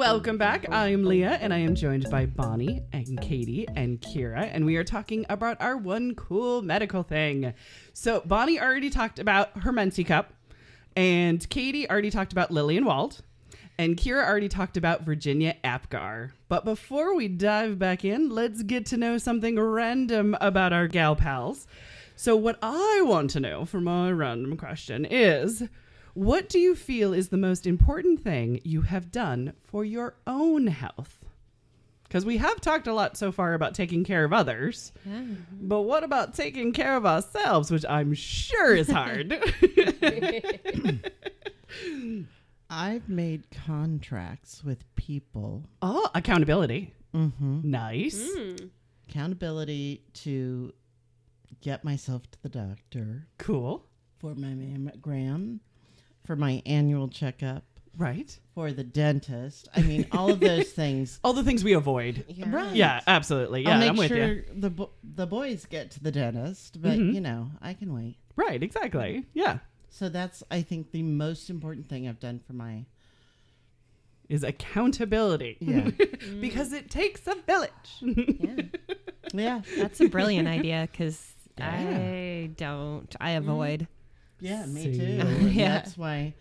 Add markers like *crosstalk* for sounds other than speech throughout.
Welcome back. I'm Leah, and I am joined by Bonnie and Katie and Kira, and we are talking about our one cool medical thing. So, Bonnie already talked about her Mency cup, and Katie already talked about Lillian Wald, and Kira already talked about Virginia Apgar. But before we dive back in, let's get to know something random about our gal pals. So, what I want to know for my random question is what do you feel is the most important thing you have done for your own health? Because we have talked a lot so far about taking care of others. But what about taking care of ourselves, which I'm sure is hard? *laughs* I've made contracts with people, oh, accountability. mm-hmm. Nice. accountability to get myself to the doctor Cool. for my mammogram, for my annual checkup, Right. for the dentist. I mean, all of those *laughs* things. All the things we avoid. Right. Yeah, absolutely. Yeah, I'll make I'm with sure you. the bo- the boys get to the dentist, but Mhm. you know, I can wait. Right, exactly. Yeah. So that's I think the most important thing I've done for my Is accountability. yeah *laughs* because it takes a village. Yeah, *laughs* yeah that's a brilliant idea because Yeah. I don't. I avoid. Yeah me too. *laughs* Yeah. That's why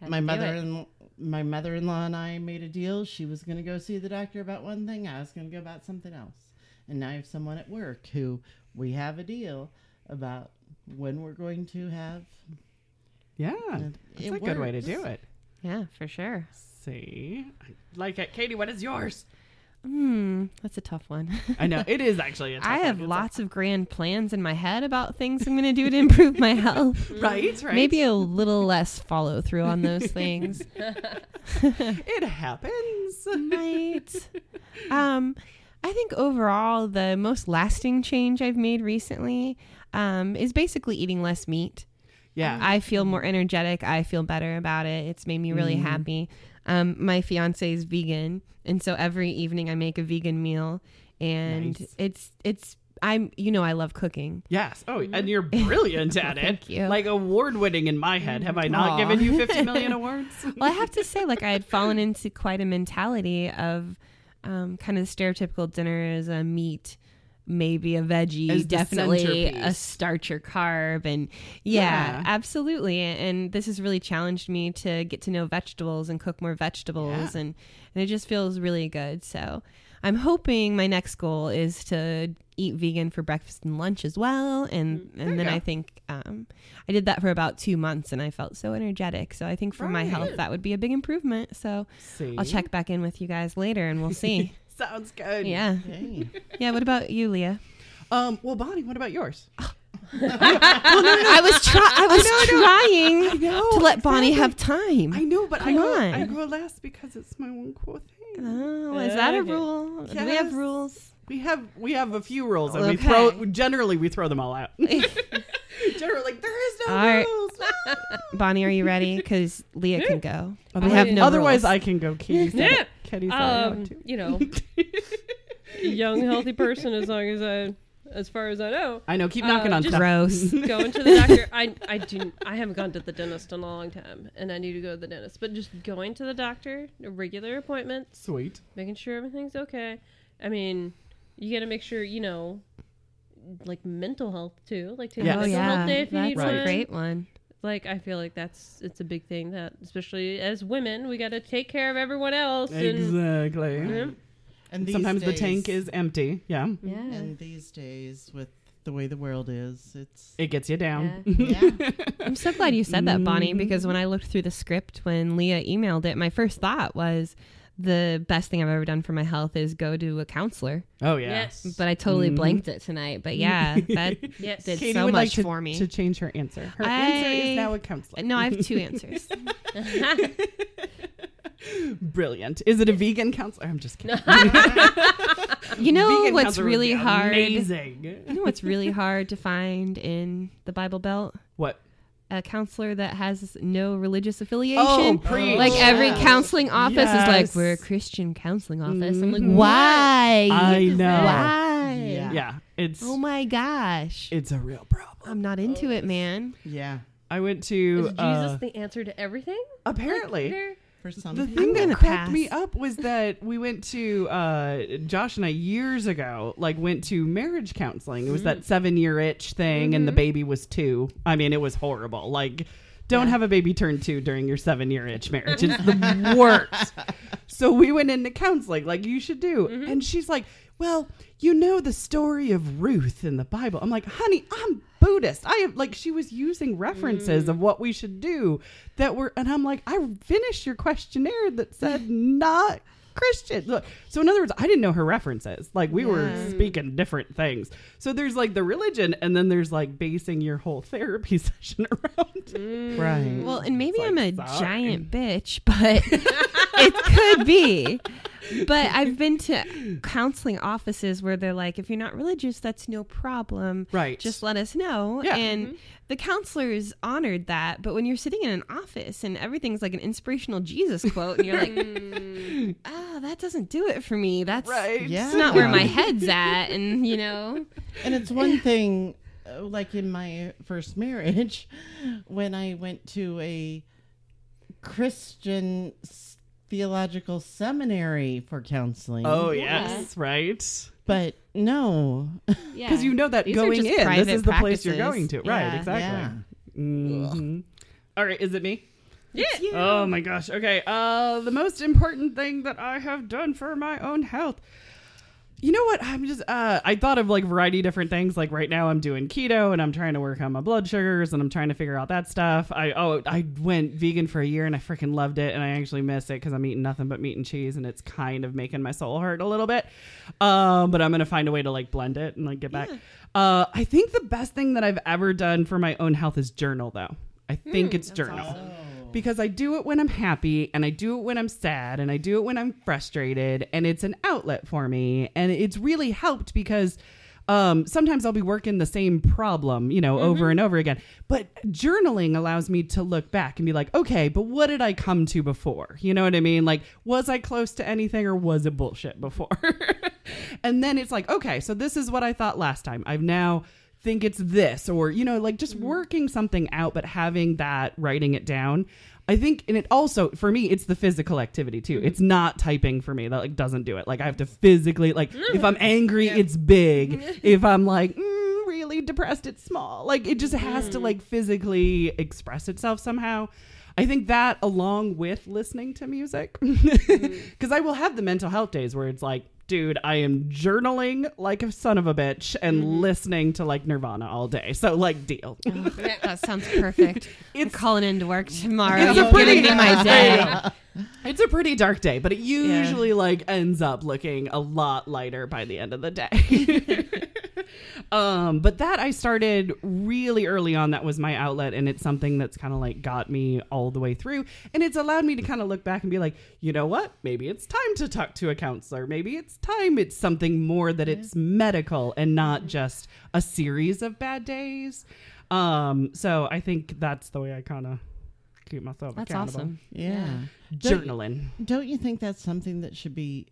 Had my mother and my mother in law and I made a deal. She was going to go see the doctor about one thing. I was going to go about something else. And now I have someone at work who we have a deal about when we're going to have. yeah. and That's it a good way to do it. Yeah, for sure. See, I like it, Katie. What is yours? Hmm, that's a tough one. I know it is actually. A *laughs* tough I have It's lots of grand plans in my head about things I'm going to do to improve my *laughs* health. right, right. Maybe a little less follow through on those things. *laughs* it happens. Might. Um, I think overall, the most lasting change I've made recently um, is basically eating less meat. Yeah, I feel more energetic. I feel better about it. It's made me really Mm-hmm. happy. Um, my fiance is vegan, and so every evening I make a vegan meal, and Nice. it's it's I'm you know I love cooking. yes. Oh, and you're brilliant *laughs* at it. You. Like award winning in my head. Have I not Aw. given you *laughs* 50 million awards? Well, I have to say, like I had *laughs* fallen into quite a mentality of um, kind of stereotypical dinner as a meat. Maybe a veggie, As definitely a starch or carb, and yeah, Yeah. absolutely. And this has really challenged me to get to know vegetables and cook more vegetables, Yeah. and and it just feels really good. So I'm hoping my next goal is to eat vegan for breakfast and lunch as well, and Mm, there and then go. I think um, I did that for about two months, and I felt so energetic. So I think for my health that would be a big improvement. So See, I'll check back in with you guys later, and we'll see. *laughs* Sounds good. yeah, Yay. yeah. What about you, Leah? Um. Well, Bonnie, what about yours? well, no, no, no. I was try- I was trying know, to let Bonnie have time. I know, but I Come go, on. I go last because it's my one cool thing. Oh, is that a Okay. rule? Do we Yes. have rules? We have we have a few rules, and we Okay. throw generally we throw them all out. *laughs* *laughs* generally, like there is no All right. rules. *laughs* Bonnie, are you ready? Because Leah can go. We Otherwise- have no Otherwise, rules. I can go. Katie said Yeah. it. Katie said I Um, want you know, young healthy person as long as I, as far as I know. I know. Keep Uh, knocking on just- stuff. Gross. Going to the doctor. I I do. I haven't gone to the dentist in a long time, and I need to go to the dentist. But just going to the doctor, a regular appointments, Sweet. making sure everything's okay. I mean, you got to make sure you know, like mental health too. Like take Yes. a Oh mental yeah, health day if you that's need Right. a one. great one. Like I feel like that's it's a big thing that especially as women we got to take care of everyone else. And, Exactly. Yeah. And these Sometimes the tank is empty. Yeah, Yeah. And these days, with the way the world is, it's it gets you down. yeah. *laughs* I'm so glad you said that, Bonnie, because mm-hmm. when I looked through the script when Leah emailed it, my first thought was the best thing I've ever done for my health is go to a counselor. Oh yeah. Yes. But I totally Mhm. blanked it tonight. But yeah, that *laughs* yes. did Katie so would much like to, for me. to change her answer. Her answer is now a counselor. no, I have two *laughs* answers. *laughs* Brilliant. Is it a vegan counselor? I'm just kidding. You know Vegan what's really hard? Amazing. You know what's really hard to find in the Bible Belt? What? A counselor that has no religious affiliation. Oh, preach. like every Yes. counseling office is like, we're a Christian counseling office. I'm like, Mhm. why? I know. Why? Yeah. Yeah, it's Oh my gosh. it's a real problem. I'm not into it, man. Yeah. I went Is to Jesus uh, the answer to everything? apparently. There- For some the thing that cracked me up was that we went to uh, Josh and I years ago, like went to marriage counseling. It was that mm-hmm. seven year itch thing, and the mm-hmm. baby was two. I mean, it was horrible. Like, don't have a baby turn two during your seven year itch marriage. It's the worst. *laughs* So we went into counseling, like you should do. Mm-hmm. And she's like, Well, you know the story of Ruth in the Bible. I'm like, honey, I'm Buddhist. I have like she was using references of mm. what we should do that were and I'm like, I finished your questionnaire that said *laughs* not Christian. Look, so in other words, I didn't know her references. Like we were speaking different things. So there's like the religion, and then there's like basing your whole therapy *laughs* session around. Mm. Right. Well, and maybe It's I'm a sorry. giant bitch, but *laughs* it could be. But I've been to counseling offices where they're like, if you're not religious, that's no problem. Right. Just let us know. Yeah. And the counselors honored that. But when you're sitting in an office and everything's like an inspirational Jesus quote, and you're like, oh, *laughs* that doesn't do it for me. That's right. Yeah. not where my head's at. And, you know, And it's one thing, uh, like in my first marriage, *laughs* when I went to a Christian s- theological seminary for counseling. Oh yes, right. But no. yeah. Because you know that These going in, this private is the place you're going to. Right, Yeah. exactly. Yeah. Mhm. All right, is it me? Yeah. Oh my gosh. Okay. Uh the most important thing that I have done for my own health. You know what? I'm just uh I thought of like a variety of different things. Like right now I'm doing keto and I'm trying to work on my blood sugars and I'm trying to figure out that stuff. I oh I went vegan for a year and I freaking loved it and I actually miss it cuz I'm eating nothing but meat and cheese and it's kind of making my soul hurt a little bit. Um but I'm going to find a way to like blend it and like get back. Uh I think the best thing that I've ever done for my own health is journal though. I think it's journal because I do it when I'm happy and I do it when I'm sad and I do it when I'm frustrated and it's an outlet for me and it's really helped because um, sometimes I'll be working the same problem, you know, over and over again. But journaling allows me to look back and be like, okay, but what did I come to before? You know what I mean? Like, was I close to anything or was it bullshit before? *laughs* and then it's like, okay, so this is what I thought last time. I've now think it's this or you know like just mm-hmm. working something out but having that writing it down i think and it also for me it's the physical activity too. Mm-hmm. It's not typing for me that like doesn't do it. Like i have to physically like if i'm *laughs* angry it's big. *laughs* If i'm like mm, really depressed it's small. Like it just has to mm. like physically express itself somehow. I think that along with listening to music, *laughs* mm-hmm. because I will have the mental health days where it's like, dude, I am journaling like a son of a bitch and mm-hmm. listening to like Nirvana all day. So like, deal. Oh, that sounds perfect. *laughs* I'm It's- calling into work tomorrow. It's a You've pretty- given me my day. it's a pretty dark day, but it usually like ends up looking a lot lighter by the end of the day. *laughs* *laughs* um, but that I started really early on. That was my outlet, and it's something that's kind of like got me all the way through, and it's allowed me to kind of look back and be like, you know what? Maybe it's time to talk to a counselor. Maybe it's time it's something more that it's medical and not just a series of bad days. Um, so I think that's the way I kind of keep myself That's accountable. awesome. Yeah. Don't, Journaling. don't you think that's something that should be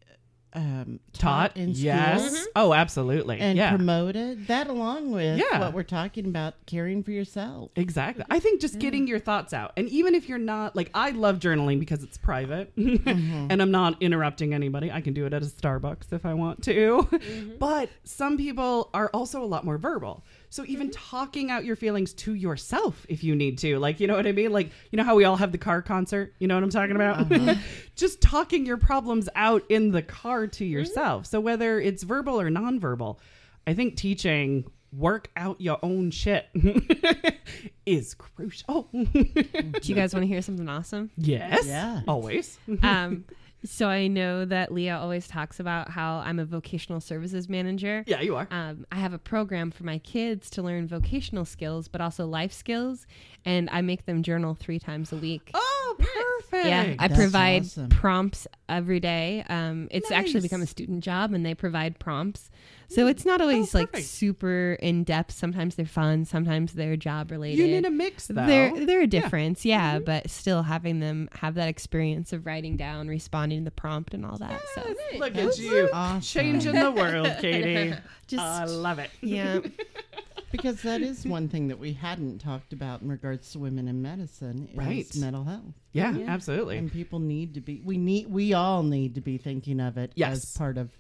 um, taught in yes. schools mm-hmm. oh absolutely. And yeah. promoted? That along with Yeah. what we're talking about, caring for yourself. exactly. I think just getting mm-hmm. your thoughts out. And even if you're not like i love journaling because it's private. *laughs* Mm-hmm. And i'm not interrupting anybody. I can do it at a starbucks if i want to. *laughs* But some people are also a lot more verbal so even mm-hmm. talking out your feelings to yourself if you need to like you know what i mean? Like you know how we all have the car concert? You know what i'm talking about? Uh-huh. *laughs* Just talking your problems out in the car to mm-hmm. yourself. So whether it's verbal or nonverbal i think teaching work out your own shit *laughs* is crucial. *laughs* Do you guys want to hear something awesome? yes. Yeah. always. Um, so I know that Leah always talks about how I'm a vocational services manager. yeah you are Um, I have a program for my kids to learn vocational skills, but also life skills, and I make them journal three times a week. oh Oh, perfect. Yeah, I That's provide awesome. prompts every day. Um, it's actually become a student job, and they provide prompts. So it's not always like Oh, perfect. super in depth. Sometimes they're fun. Sometimes they're job related. you need a mix though. They're they're a difference, yeah, but still having them have that experience of writing down, responding to the prompt, and all that. So Look That's at you awesome. changing the world, Katie. *laughs* Just- I love it. yeah, *laughs* Because that is *laughs* one thing that we hadn't talked about in regards to women in medicine is Right. mental health. Yeah, absolutely. And people need to be we need we all need to be thinking of it Yes. as part of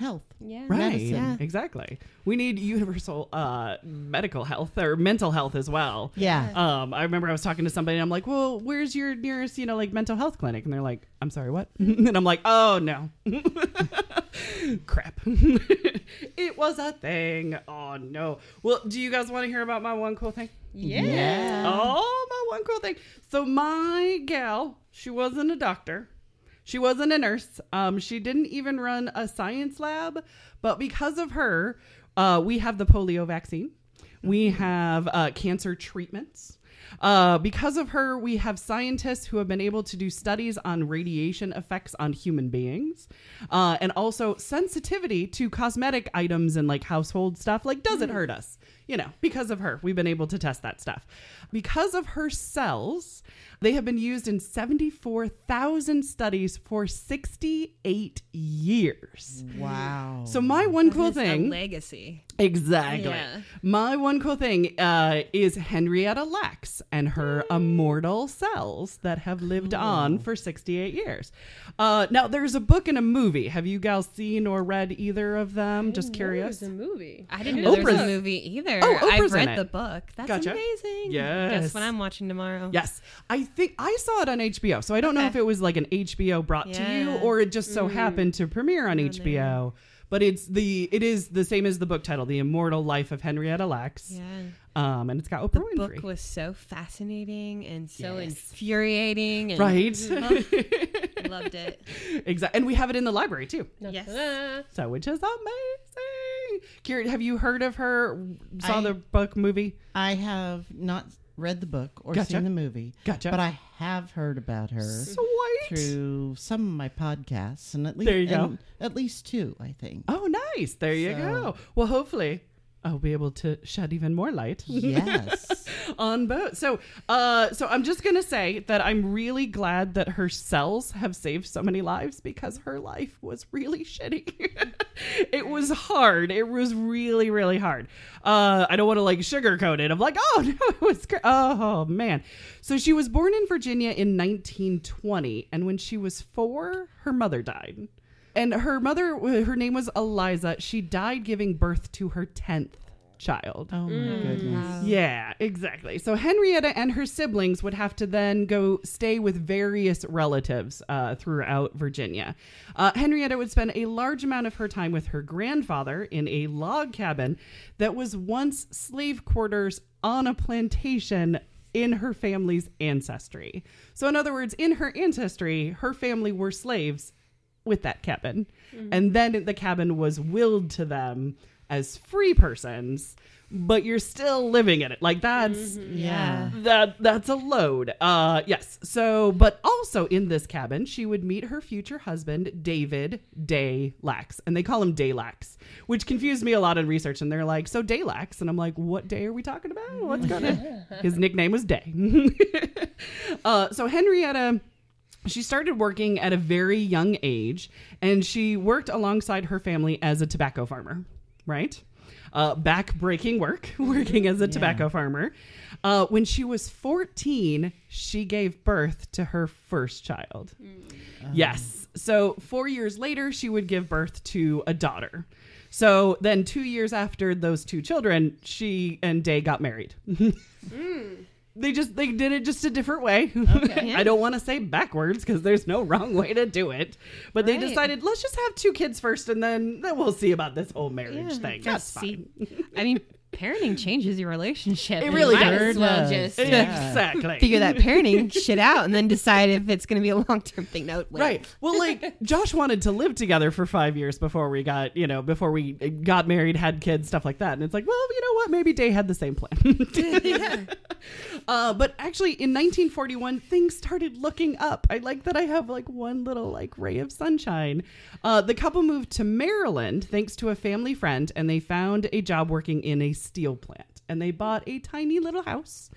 health. yeah, Right. medicine. Yeah. Exactly. We need universal uh, medical health or mental health as well. Yeah. Um, I remember I was talking to somebody and I'm like, well, where's your nearest, you know, like mental health clinic? And they're like, I'm sorry, what? *laughs* and I'm like, oh, no. *laughs* Crap. *laughs* it was a thing. Oh, no. Well, do you guys want to hear about my one cool thing? Yeah. Oh, my one cool thing. So my gal, she wasn't a doctor. She wasn't a nurse. Um, she didn't even run a science lab. But because of her, uh, we have the polio vaccine. We have uh, cancer treatments. Uh, because of her, we have scientists who have been able to do studies on radiation effects on human beings, uh, and also sensitivity to cosmetic items and like household stuff. Like, does it hurt us? You know, because of her, we've been able to test that stuff. Because of her cells, they have been used in 74,000 studies for 68 years. Wow. So, my one cool It's a thing. legacy. Exactly. Yeah. My one cool thing uh, is Henrietta Lacks and her immortal cells that have lived on for 68 years. Uh, now, there's a book and a movie. Have you guys seen or read either of them? Just curious. There's a movie. I didn't know there was Oprah's- a movie either. Oh, Oprah's I've in read it. the book. That's Gotcha. amazing. Yes. Guess what I'm watching tomorrow. Yes, I think I saw it on HBO. So I don't know if it was like an HBO brought to you or it just so happened to premiere on HBO. But it's the it is the same as the book title, The Immortal Life of Henrietta Lacks. Yeah. Um, and it's got Oprah The Winfrey. book was so fascinating and so Yes. infuriating. And right. *laughs* Loved it. exactly. And we have it in the library too. Yes. Ta-da. So, which is amazing. Kira, have you heard of her? Saw I- the book movie? I have not read the book or Gotcha. seen the movie. Gotcha. But I have heard about her Sweet. through some of my podcasts and at least There you go. at least two, I think. Oh, nice. There you go. Well, hopefully, I'll be able to shed even more light. *laughs* Yes. on both. So, uh, so I'm just gonna say that I'm really glad that her cells have saved so many lives because her life was really *laughs* shitty. *laughs* it was hard. It was really, really hard. Uh, I don't want to like sugarcoat it. I'm like, oh no, it was. Cr- oh man. So she was born in Virginia in 1920, and when she was four, her mother died. And her mother, her name was Eliza. She died giving birth to her 10th child. Oh my goodness. Yeah, exactly. So Henrietta and her siblings would have to then go stay with various relatives uh, throughout Virginia. Uh, Henrietta would spend a large amount of her time with her grandfather in a log cabin that was once slave quarters on a plantation in her family's ancestry. So, in other words, in her ancestry, her family were slaves with that cabin. And then the cabin was willed to them as free persons, but you're still living in it. Like that's Yeah. that that's a load. Uh yes. So, but also in this cabin, she would meet her future husband, David Day Lacks. And they call him Day Lacks, which confused me a lot in research. And they're like, so Day Lacks. And I'm like, what day are we talking about? What's going *laughs* on? His nickname was Day. *laughs* uh, so Henrietta she started working at a very young age and she worked alongside her family as a tobacco farmer, right? Uh, back breaking work, *laughs* working as a tobacco farmer. Uh, when she was 14, she gave birth to her first child. Yes. So, four years later, she would give birth to a daughter. So, then two years after those two children, she and Day got married. *laughs* They just they did it just a different way. *laughs* I don't want to say backwards because there's no wrong way to do it. But they decided let's just have two kids first, and then then we'll see about this whole marriage Yeah, thing. just That's fine. see- I mean, *laughs* parenting changes your relationship. It really you might does. as well just Yeah. Exactly. figure that parenting shit out and then decide if it's going to be a long term thing. No, wait. Right. Well, like *laughs* Josh wanted to live together for five years before we got, you know, before we got married, had kids, stuff like that. And it's like, well, you know what? Maybe Day had the same plan. *laughs* *laughs* uh, but actually, in 1941, things started looking up. I like that I have like one little like ray of sunshine. Uh, the couple moved to Maryland thanks to a family friend, and they found a job working in a steel plant. And they bought a tiny little house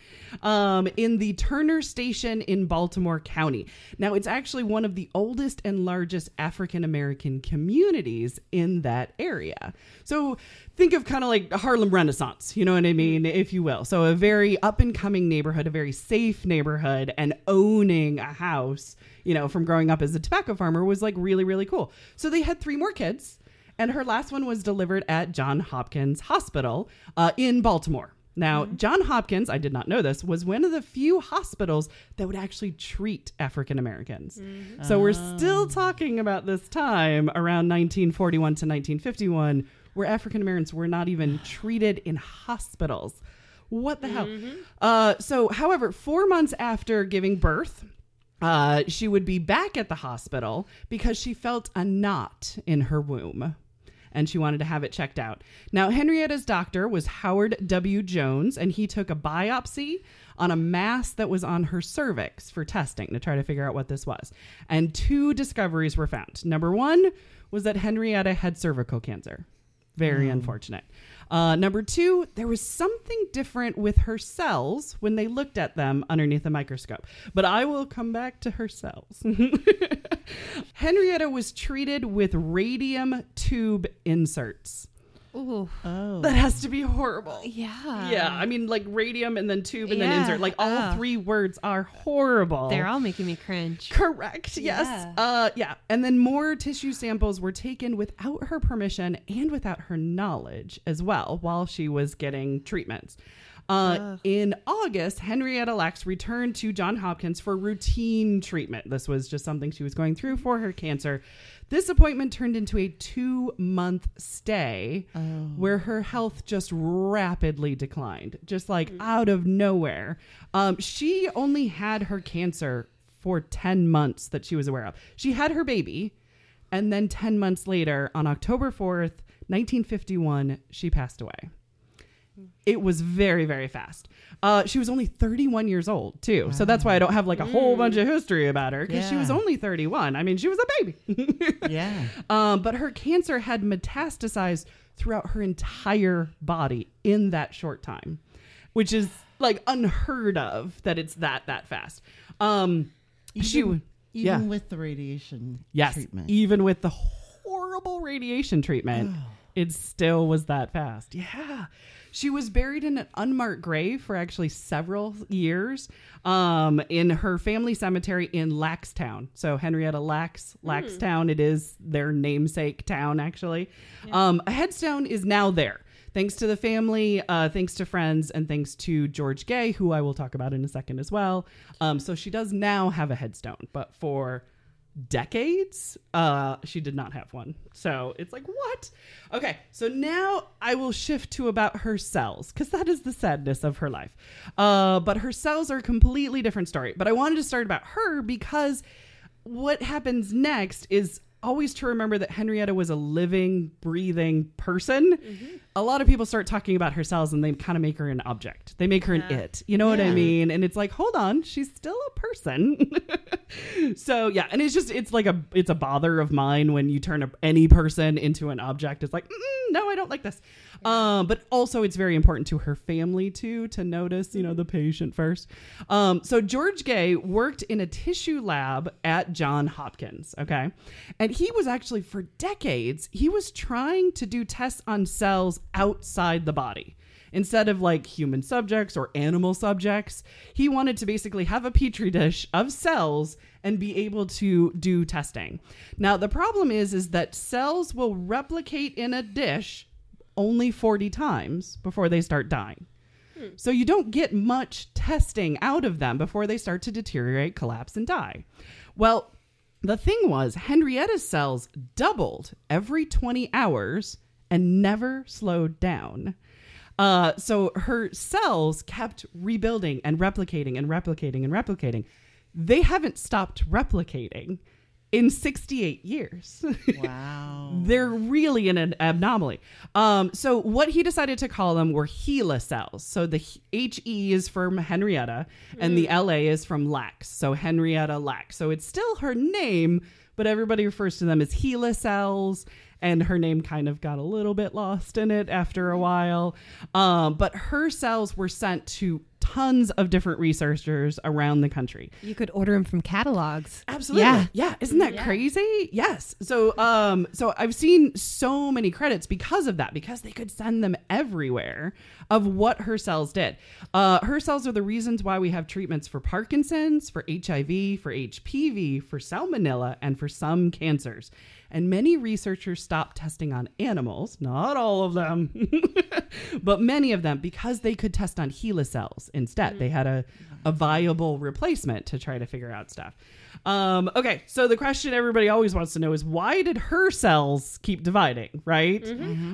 um, in the Turner Station in Baltimore County. Now, it's actually one of the oldest and largest African American communities in that area. So think of kind of like Harlem Renaissance, you know what I mean, if you will. So a very up and coming neighborhood, a very safe neighborhood, and owning a house, you know, from growing up as a tobacco farmer was like really, really cool. So they had three more kids, and her last one was delivered at John Hopkins Hospital uh, in Baltimore. Now, John Hopkins, I did not know this, was one of the few hospitals that would actually treat African Americans. So we're still talking about this time around 1941 to 1951 where African Americans were not even *sighs* treated in hospitals. What the hell? Uh, so, however, four months after giving birth, uh, she would be back at the hospital because she felt a knot in her womb and she wanted to have it checked out. Now, Henrietta's doctor was Howard W. Jones, and he took a biopsy on a mass that was on her cervix for testing to try to figure out what this was. And two discoveries were found. Number one was that Henrietta had cervical cancer. Very hmm. unfortunate. Uh, number two, there was something different with her cells when they looked at them underneath a microscope. But I will come back to her cells. *laughs* Henrietta was treated with radium tube inserts. Ooh. Oh. That has to be horrible. Yeah. Yeah, I mean, like radium and then tube and then insert. Like all ugh. three words are horrible. They're all making me cringe. Correct. Yes. Yeah. Uh yeah. And then more tissue samples were taken without her permission and without her knowledge as well while she was getting treatments. Uh, in August, Henrietta Lacks returned to John Hopkins for routine treatment. This was just something she was going through for her cancer. This appointment turned into a two month stay where her health just rapidly declined, just like out of nowhere. Um, she only had her cancer for 10 months that she was aware of. She had her baby, and then 10 months later, on October 4th, 1951, she passed away. It was very, very fast. Uh, she was only 31 years old, too. So that's why I don't have like a whole bunch of history about her because she was only 31. I mean, she was a baby. *laughs* yeah. Um, but her cancer had metastasized throughout her entire body in that short time, which is like unheard of that it's that that fast. Um, she Even- would, Even yeah, with the radiation yes, treatment. even with the horrible radiation treatment, it still was that fast. Yeah. She was buried in an unmarked grave for actually several years um, in her family cemetery in Lackstown. So Henrietta Lacks, Lackstown, it is their namesake town, actually. Um, a headstone is now there. Thanks to the family, uh, thanks to friends, and thanks to George Gey, who I will talk about in a second as well. Um, so she does now have a headstone, but for decades uh she did not have one. So it's like what? Okay so now i will shift to about her cells because that is the sadness of her life. Uh but her cells are a completely different story. But i wanted to start about her because what happens next is always to remember that henrietta was a living breathing person. A lot of people start talking about her cells and they kind of make her an object. They make her an it. You know what i mean? And it's like hold on she's still a person. *laughs* So yeah and it's just it's like a it's a bother of mine when you turn a, any person into an object. It's like no i don't like this. Um but also it's very important to her family too to notice you know the patient first. Um so george gey worked in a tissue lab at john hopkins okay? And he was actually for decades he was trying to do tests on cells outside the body Instead of like human subjects or animal subjects, he wanted to basically have a petri dish of cells and be able to do testing. Now, the problem is is that cells will replicate in a dish only 40 times before they start dying. Hmm. So you don't get much testing out of them before they start to deteriorate, collapse, and die. Well, the thing was, Henrietta's cells doubled every 20 hours and never slowed down. Uh, so her cells kept rebuilding and replicating and replicating and replicating. They haven't stopped replicating in 68 years. Wow. *laughs* They're really in an anomaly. Um, so what he decided to call them were HeLa cells. So the H E is from Henrietta, and the L A is from Lacks. So Henrietta Lacks. So it's still her name, but everybody refers to them as HeLa cells. And her name kind of got a little bit lost in it after a while. Um, but her cells were sent to tons of different researchers around the country. You could order them from catalogs. Absolutely. Yeah. Yeah. Isn't that crazy? Yes. So um so I've seen so many credits because of that, because they could send them everywhere of what her cells did. Uh her cells are the reasons why we have treatments for Parkinson's, for HIV, for HPV, for salmonella, and for some cancers. And many researchers stopped testing on animals, not all of them, *laughs* but many of them because they could test on HeLa cells instead. They had a, a viable replacement to try to figure out stuff. Um, okay, so the question everybody always wants to know is why did her cells keep dividing, right?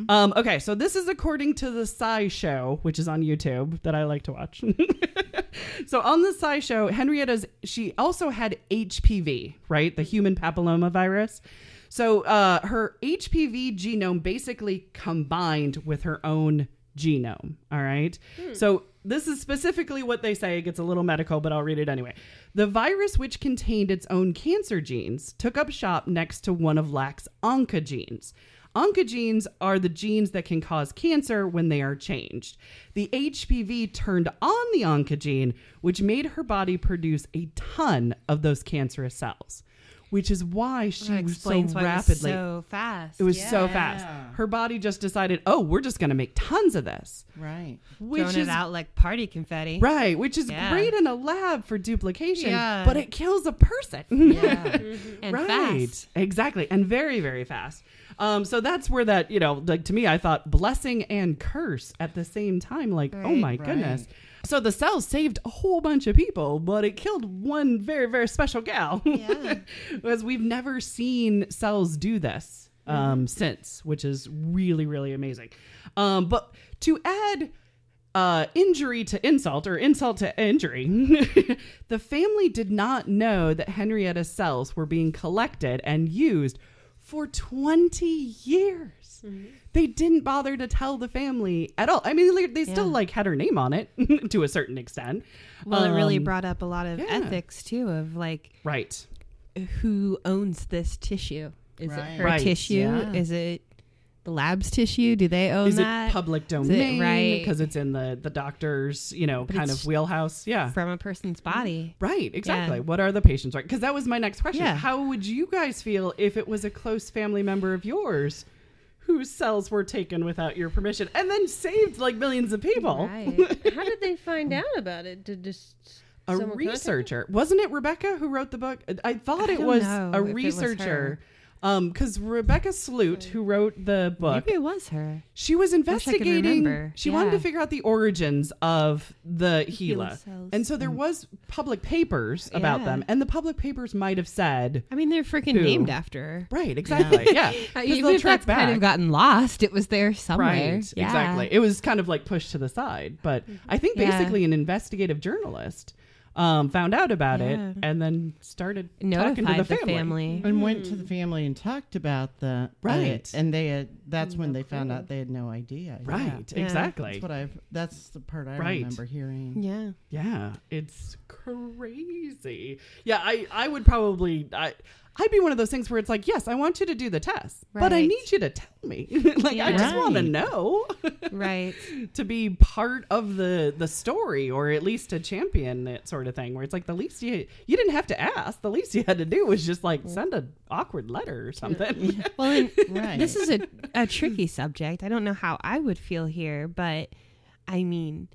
Um, okay, so this is according to the SciShow, which is on YouTube that I like to watch. *laughs* so on the SciShow, Henrietta's she also had HPV, right? The human papilloma virus. So uh, her HPV genome basically combined with her own genome. All right. So this is specifically what they say. It gets a little medical, but I'll read it anyway. The virus, which contained its own cancer genes, took up shop next to one of Lack's oncogenes. Oncogenes are the genes that can cause cancer when they are changed. The HPV turned on the oncogene, which made her body produce a ton of those cancerous cells, which is why she That was so why rapidly. it was so fast. It was so fast. Her body just decided, oh, we're just going to make tons of this, Right. which Throwing is it out like party confetti. right, which is Yeah. great in a lab for duplication, Yeah. but it kills a person. Yeah. *laughs* And right, fast. exactly, and very, very fast. Um, so that's where that you know, like to me, I thought blessing and curse at the same time. Like, oh my Right. goodness. So the cells saved a whole bunch of people, but it killed one very, very special gal. Yeah. *laughs* because we've never seen cells do this um, since, which is really, really amazing. Um, but to add uh, injury to insult or insult to injury, *laughs* the family did not know that Henrietta's cells were being collected and used for 20 years. They didn't bother to tell the family at all. I mean, they- they still Yeah. like had her name on it *laughs* to a certain extent. Well, it really Um, brought up a lot of yeah. ethics too of like right. who owns this tissue? Is Right. it her Right, tissue? yeah. Is it the lab's tissue? Do they own is that it public it domain right? because it's in the the doctor's you know But kind of wheelhouse yeah from a person's body? right exactly Yeah. what are the patients right because that was my next question Yeah. how would you guys feel if it was a close family member of yours whose cells were taken without your permission and then saved like millions of people Right. How did they *laughs* find out about it? Did just a someone contact them? researcher wasn't it rebecca who wrote the book i thought I it was a researcher. it was researcher um because rebecca skloot who wrote the book Maybe it was her. She was Wish I could investigating. She wanted to figure out the origins of the HeLa, cells. and so there was public papers about them, and the public papers might have said, I mean, they're freaking Who? named after her. right, exactly, yeah, *laughs* Uh, 'Cause Even if that's kind of gotten lost, it was there somewhere. right, Yeah. exactly. It was kind of like pushed to the side, but I think Yeah. basically an investigative journalist um, found out about Yeah. it and then started talking to Notified the the family. family. And went to the family and talked about the Right. uh, and they had. That's when they found out they had no idea. Right, Yeah. exactly. That's what I've. That's the part I Right. remember hearing. Yeah. Yeah, it's crazy. Yeah, I I would probably I I'd be one of those things where it's like, yes, I want you to do the test, but I need you to tell me. *laughs* like I Yeah. just want to know Right. *laughs* to be part of the the story or at least to champion it sort of thing where it's like the least you you didn't have to ask, the least you had to do was just like send an awkward letter or something. *laughs* Well, and Right. this is a, a tricky subject. I don't know how I would feel here, but I mean,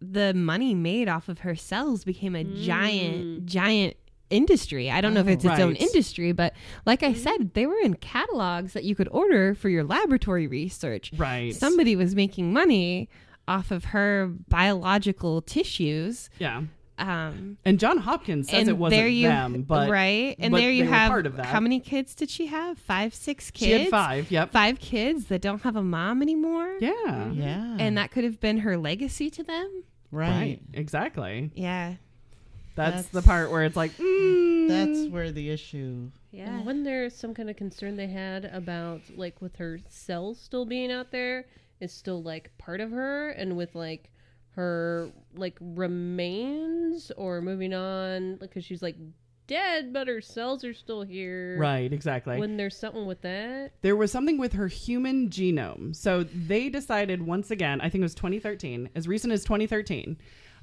the money made off of her cells became a giant, mm. giant industry. I don't know if it's its own industry, but like I said, they were in catalogs that you could order for your laboratory research. right. Somebody was making money off of her biological tissues. yeah. Um, And John Hopkins says and it wasn't there you, them, but right, and but there you have part of that. how many kids did she have? Five, six kids. She had five. Yep. Five kids that don't have a mom anymore. Yeah. Yeah. and that could have been her legacy to them. right. Right. Exactly. Yeah, That's, the part where it's like, mm, That's where the issue. Yeah. And wasn't there some kind of concern they had about like with her cells still being out there is still like part of her and with like her like remains or moving on because she's like dead but her cells are still here. right, exactly. When there's something with that. there was something with her human genome. So they decided once again, I think it was 2013, as recent as 2013,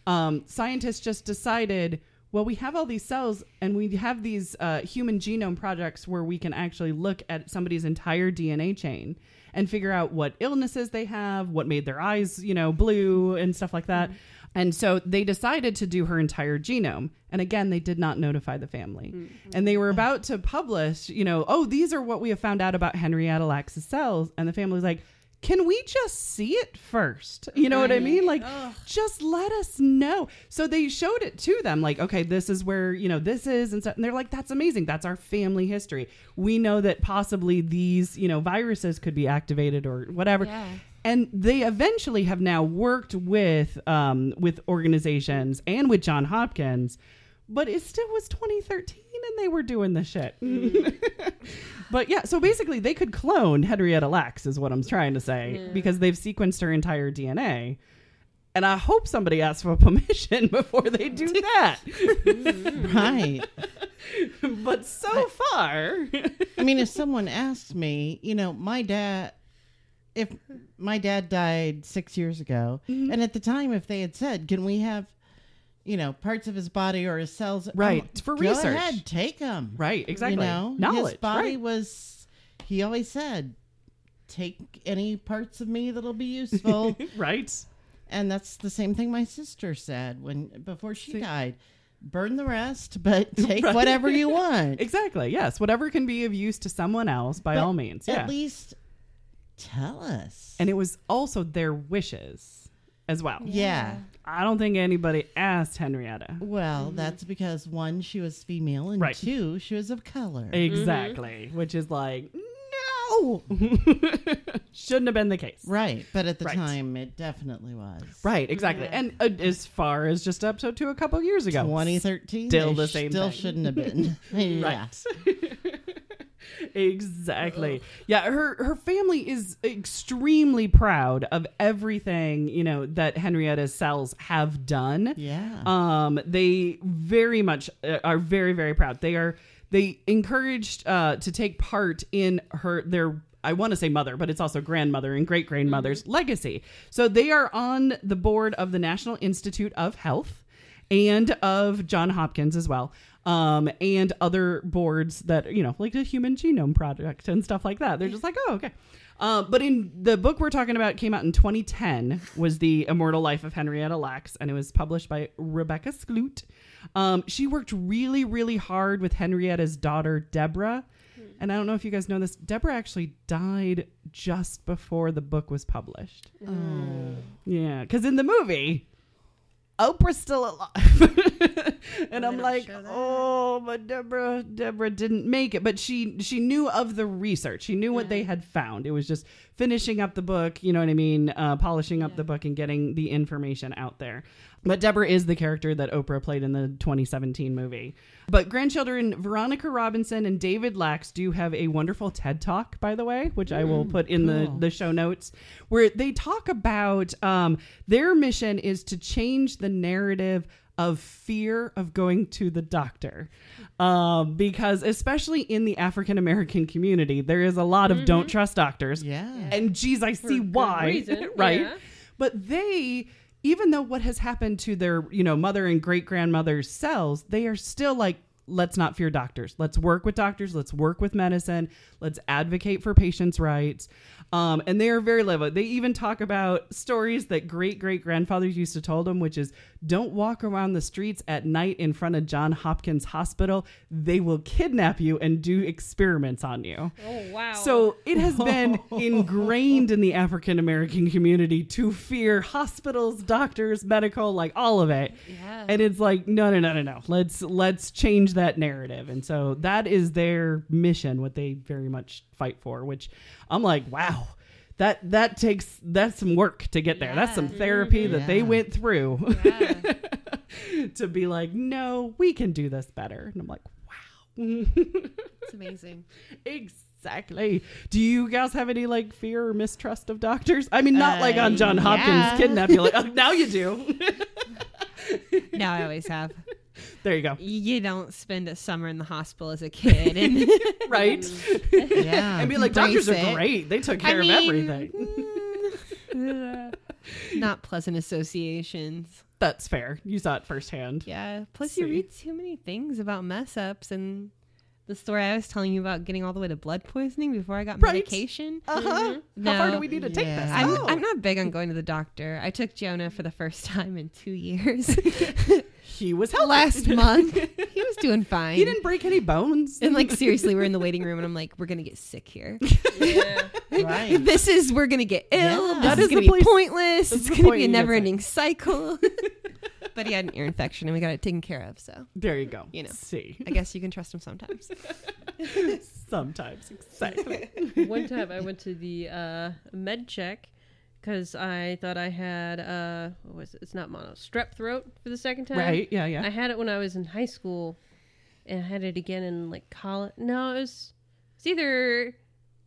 um, scientists just decided, well, we have all these cells and we have these uh, human genome projects where we can actually look at somebody's entire DNA chain and figure out what illnesses they have, what made their eyes, you know, blue and stuff like that. And so they decided to do her entire genome. And again, they did not notify the family. And they were about to publish, you know, oh, these are what we have found out about Henrietta Lacks' cells. And the family was like, can we just see it first? You know what I mean? Like, just let us know. So they showed it to them, like, okay, this is where, you know, this is. And, so, and they're like, that's amazing. That's our family history. We know that possibly these, you know, viruses could be activated or whatever Yeah. and they eventually have now worked with um, with organizations and with John Hopkins, but it still was 2013 and they were doing the shit. *laughs* but yeah, so basically they could clone Henrietta Lacks is what I'm trying to say because they've sequenced her entire DNA. And I hope somebody asks for *laughs* permission before they do *laughs* that. Right. but so far, I mean, if someone asked me, you know, my dad, if my dad died six years ago, Mm-hmm. and at the time, if they had said, "Can we have, you know, parts of his body or his cells?" Right, I'm- for go research. ahead, take them. right? Exactly. You know, knowledge. his body right. was. He always said, "Take any parts of me that'll be useful." *laughs* right. and that's the same thing my sister said when before she See- died. Burn the rest, *laughs* but *laughs* take Right. whatever you want. Exactly. Yes. Whatever can be of use to someone else, by But all means. Yeah. At least tell us. and it was also their wishes as well. yeah. I don't think anybody asked Henrietta. Well, that's because one, she was female, and Right. two, she was of color. Exactly. Which is like, no. *laughs* Shouldn't have been the case. Right, but at the Right. time, it definitely was. Right. Exactly. And uh, as far as just up to, to a couple years ago. 2013. Still the same Still thing. shouldn't have been. *laughs* *laughs* yeah. Right. *laughs* exactly. Yeah, her her family is extremely proud of everything, you know, that Henrietta's cells have done. Yeah. Um they very much uh, are very very proud. They are they encouraged uh to take part in her their I want to say mother, but it's also grandmother and great grandmother's legacy. So they are on the board of the National Institute of Health and of John Hopkins as well. Um, and other boards that, you know, like the Human Genome Project and stuff like that. They're just like, oh, okay. Uh, but in the book we're talking about came out in 2010 was the immortal life of henrietta lacks and it was published by rebecca skloot um, she worked really really hard with henrietta's daughter deborah and i don't know if you guys know this deborah actually died just before the book was published Oh. yeah because in the movie Oprah's still alive. *laughs* and I'm like, oh, but Deborah, Deborah didn't make it. But she she knew of the research. She knew what they had found. It was just finishing up the book, you know what I mean? Uh, polishing up the book and getting the information out there. But Deborah is the character that Oprah played in the 2017 movie. But grandchildren Veronica Robinson and David Lacks do have a wonderful TED Talk, by the way, which I will put in the, cool. the show notes, where they talk about um, their mission is to change the narrative of fear of going to the doctor. Um, because, especially in the African American community, there is a lot of don't trust doctors. Yeah. And geez, I see why. reason, *laughs* right? yeah. But they, even though what has happened to their, you know, mother and great grandmother's cells, they are still like, let's not fear doctors. Let's work with doctors. Let's work with medicine. Let's advocate for patients' rights. Um, and they are very level. They even talk about stories that great great grandfathers used to tell them, which is don't walk around the streets at night in front of John Hopkins Hospital. They will kidnap you and do experiments on you. Oh wow. So it has been *laughs* ingrained in the African American community to fear hospitals, doctors, medical, like all of it. Yeah. And it's like, no, no, no, no, no. Let's let's change that narrative. And so that is their mission, what they very much fight for, which I'm like, wow. That that takes that's some work to get there. That's some Yeah. therapy that they went through *laughs* Yeah. to be like, no, we can do this better. And I'm like, wow. It's amazing. exactly. Do you guys have any like fear or mistrust of doctors? I mean, not like on Uh, John Hopkins yeah. kidnap. Like, oh, now you do. *laughs* Now I always have. There you go. You don't spend a summer in the hospital as a kid, and *laughs* Right? *laughs* Yeah. and be like, doctors are great. They took I care of mean, everything. *laughs* not pleasant associations. That's fair. You saw it firsthand. Yeah. Plus, you read too many things about mess ups and the story I was telling you about getting all the way to blood poisoning before I got Right. medication. Uh huh. How far do we need to take this? I'm, Oh. I'm not big on going to the doctor. I took Jonah for the first time in two years. He was healthy. Last *laughs* month, he was doing fine. He didn't break any bones. and like seriously, we're in the waiting room, and I'm like, we're gonna get sick here. *laughs* Yeah. right. this is we're gonna get ill. Yeah. This That is is gonna the be place- pointless. that's It's gonna be a never-ending cycle. *laughs* but he had an ear infection, and we got it taken care of. So there you go. You know. See. I guess you can trust him sometimes. Sometimes. Exactly. One time I went to the uh, med check because I thought I had uh, what was it? It's not mono, strep throat for the second time. right. Yeah. Yeah. I had it when I was in high school, and I had it again in like college. No, it was it's either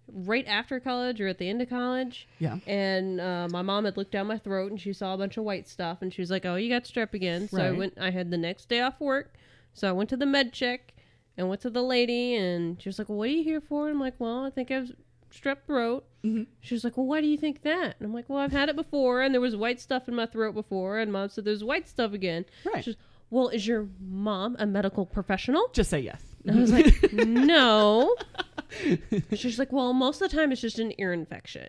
right after college or at the end of college. yeah. And uh, my mom had looked down my throat and she saw a bunch of white stuff and she was like, "Oh, you got strep again." So I went. I had the next day off work, so I went to the med check and went to the lady and she was like, "Well, what are you here for?" And I'm like, "Well, I think I have strep throat." Mhm. She was like, "Well, why do you think that?" And I'm like, "Well, I've had it before and there was white stuff in my throat before." And mom said, "There's white stuff again." Right. She's, well, is your mom a medical professional? Just say yes. And I was like, *laughs* no. She's like, well, most of the time it's just an ear infection.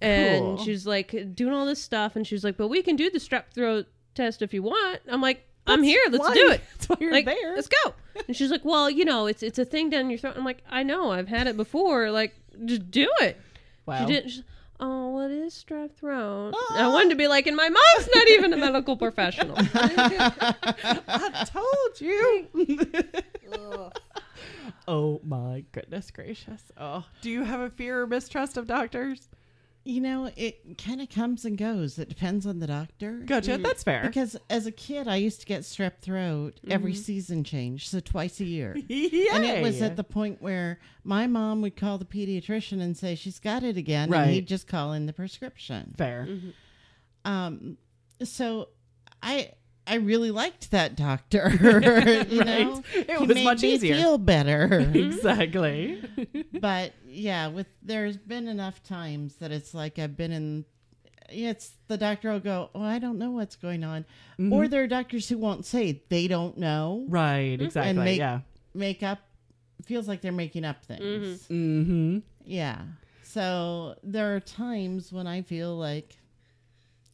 And Cool. she's like doing all this stuff, and she's like, but we can do the strep throat test if you want. I'm like, I'm here. Let's why- do *laughs* it. That's why you're like, there. let's go. And she's like, well, you know, it's it's a thing down your throat. I'm like, I know, I've had it before. Like, just do it. Wow. She didn't. She's, oh, what is strep throat. I ah. wanted to be like, and my mom's not even a medical *laughs* professional. I told you. *laughs* oh my goodness gracious. Oh, do you have a fear or mistrust of doctors? You know, it kind of comes and goes. It depends on the doctor. Gotcha. Mm-hmm. That's fair. Because as a kid, I used to get strep throat every mm-hmm. season change, so twice a year. *laughs* yeah. And it was at the point where my mom would call the pediatrician and say she's got it again, Right. and he'd just call in the prescription. fair. Mm-hmm. Um, so I I really liked that doctor. *laughs* you know, It He was made much me easier. Feel better. *laughs* Exactly. *laughs* but yeah, with there's been enough times that it's like I've been in. It's the doctor will go, oh, I don't know what's going on, or there are doctors who won't say they don't know, right. Exactly. and make yeah. make up. Feels like they're making up things. Mm-hmm. Yeah. So there are times when I feel like,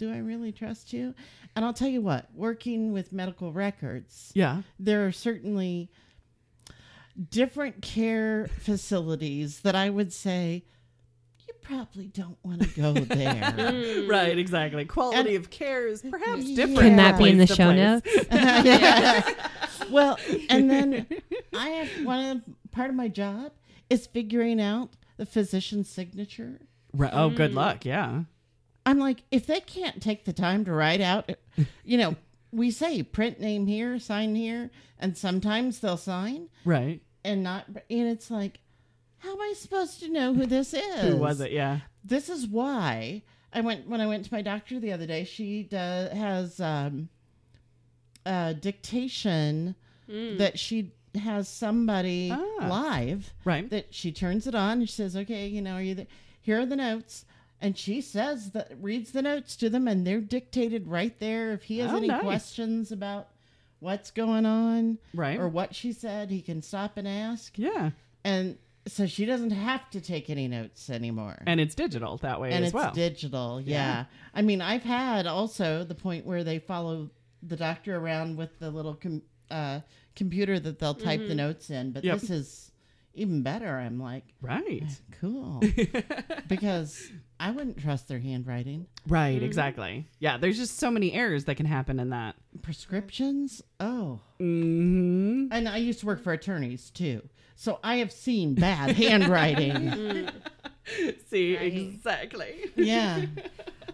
do I really trust you? And I'll tell you what, working with medical records, Yeah. there are certainly different care facilities that I would say you probably don't want to go *laughs* there. Right. Exactly. Quality And- of care is perhaps Yeah. different. Can that be in the show place. notes? Yeah. *laughs* *laughs* Well, and then I have one of part of my job is figuring out the physician's signature. Right. Oh, good luck. Yeah. I'm like, if they can't take the time to write out, you know, *laughs* we say print name here, sign here, and sometimes they'll sign Right. and not, and it's like, how am I supposed to know who this *laughs* is? Who was it? Yeah. This is why I went when I went to my doctor the other day. She does, has um, a dictation that she has somebody Ah. live Right. that she turns it on and she says, "Okay, you know, are you there? Here are the notes." And she says that reads the notes to them, and they're dictated right there. If he has Oh, any nice. questions about what's going on Right. or what she said, he can stop and ask. yeah. And so she doesn't have to take any notes anymore. And it's digital that way And as it's well. digital, yeah. Yeah. I mean, I've had also the point where they follow the doctor around with the little com- uh, computer that they'll type the notes in. But Yep. this is even better. I'm like, right. cool. *laughs* because I wouldn't trust their handwriting. Right. Exactly. Yeah. There's just so many errors that can happen in that. Prescriptions? Oh. Mm-hmm. And I used to work for attorneys too. So I have seen bad *laughs* handwriting. *laughs* See, exactly. yeah.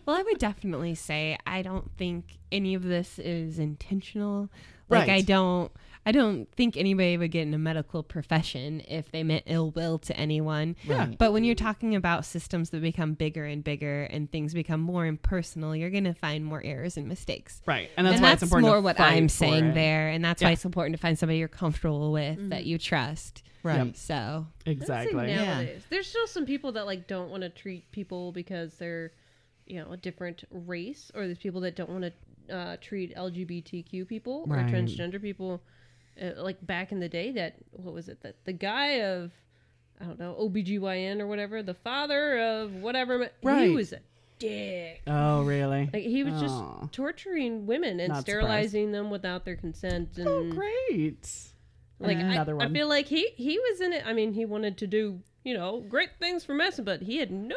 Well, I would definitely say I don't think any of this is intentional. Like I don't I don't think anybody would get in a medical profession if they meant ill will to anyone. Yeah. But when you're talking about systems that become bigger and bigger and things become more impersonal, you're going to find more errors and mistakes. Right. And that's and why that's it's important more to what I'm saying it. there, and that's Yeah. why it's important to find somebody you're comfortable with that you trust. Right. So Exactly. Nowadays, there's still some people that like don't want to treat people because they're, you know, a different race, or there's people that don't want to uh, treat LGBTQ people or transgender people. Uh, like back in the day, that what was it? That the guy of, I don't know, OBGYN or whatever, the father of whatever, Right. he was a dick. Oh, really? Like he was Aw. just torturing women and Not sterilizing them without their consent. And Oh, great. like I, Another I one. feel like he he was in it. I mean, he wanted to do you know great things for medicine, but he had no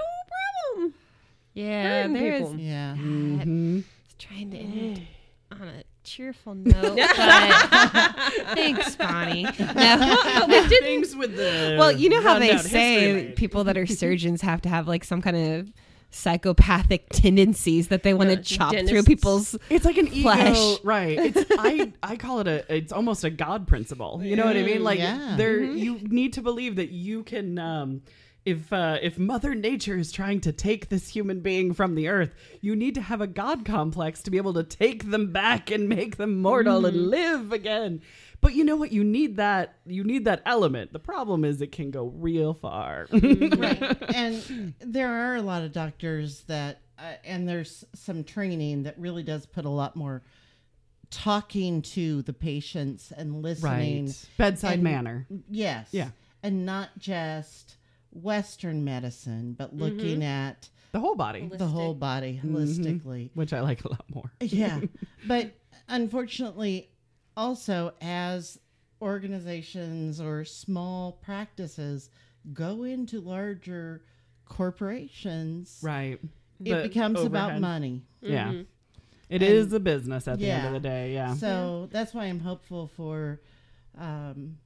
problem. yeah, Hurting there's people. Yeah. hmm trying to end on a cheerful note, *laughs* but thanks, Bonnie. *laughs* No. Things with the well, you know how they rundown history say people that are *laughs* surgeons have to have like some kind of psychopathic tendencies that they want to Yeah, chop through people's It's like an flesh. ego, right? It's I I call it a it's almost a god principle. You know what I mean? Like yeah. there you need to believe that you can um if uh, if Mother Nature is trying to take this human being from the earth, you need to have a god complex to be able to take them back and make them mortal and live again. But you know what? You need that. You need that element. The problem is it can go real far. right. *laughs* And there are a lot of doctors that, uh, and there's some training that really does put a lot more talking to the patients and listening. Bedside And- manner. Yes. Yeah. And not just Western medicine, but mm-hmm. looking at The whole body, the whole body mm-hmm. holistically. which I like a lot more. Yeah. *laughs* but unfortunately, also as organizations or small practices go into larger corporations, Right. it The becomes about overhead. money. Yeah. Mm-hmm. It is a business at the end of the day. Yeah. So that's why I'm hopeful for, um,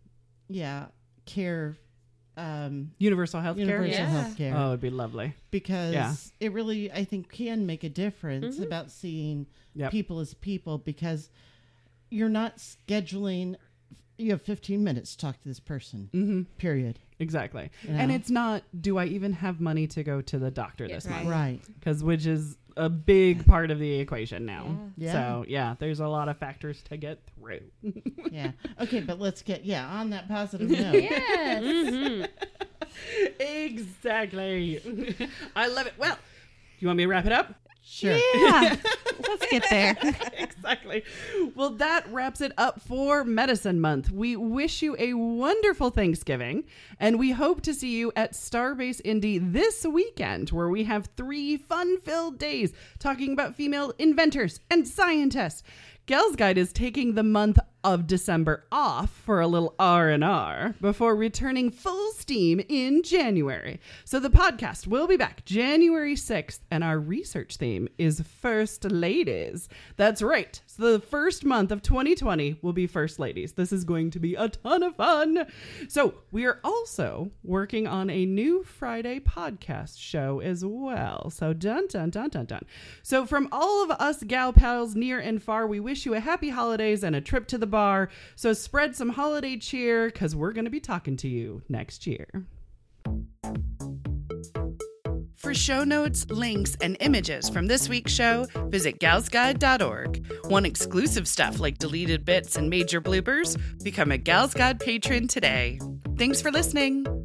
yeah, care, um, Universal health care. universal Yeah. health care. Oh, it'd be lovely. because Yeah. it really i think can make a difference about seeing Yep. people as people because you're not scheduling you have 15 minutes to talk to this person Mm-hmm. period Exactly. Yeah. And it's not, do I even have money to go to the doctor this Right. month? right Because which is a big part of the equation now. Yeah. So, yeah, there's a lot of factors to get through. *laughs* yeah okay but let's get yeah on that positive *laughs* note yes. Mm-hmm. *laughs* exactly. I love it. Well, you want me to wrap it up? Sure Yeah. *laughs* Let's get there. *laughs* exactly. Well, that wraps it up for Medicine Month. We wish you a wonderful Thanksgiving, and we hope to see you at Starbase Indy this weekend, where we have three fun-filled days talking about female inventors and scientists. Gals Guide is taking the month of December off for a little R&R before returning full steam in January. So the podcast will be back January 6th and our research theme is First Ladies. That's right. So the first month of 2020 will be First Ladies. This is going to be a ton of fun. So we are also working on a new Friday podcast show as well. So dun dun dun dun dun. So from all of us gal pals near and far, we wish you a happy holidays and a trip to the bar. So spread some holiday cheer because we're going to be talking to you next year. For show notes, links, and images from this week's show, visit galsguide.org. Want exclusive stuff like deleted bits and major bloopers? Become a Gals Guide patron today. Thanks for listening.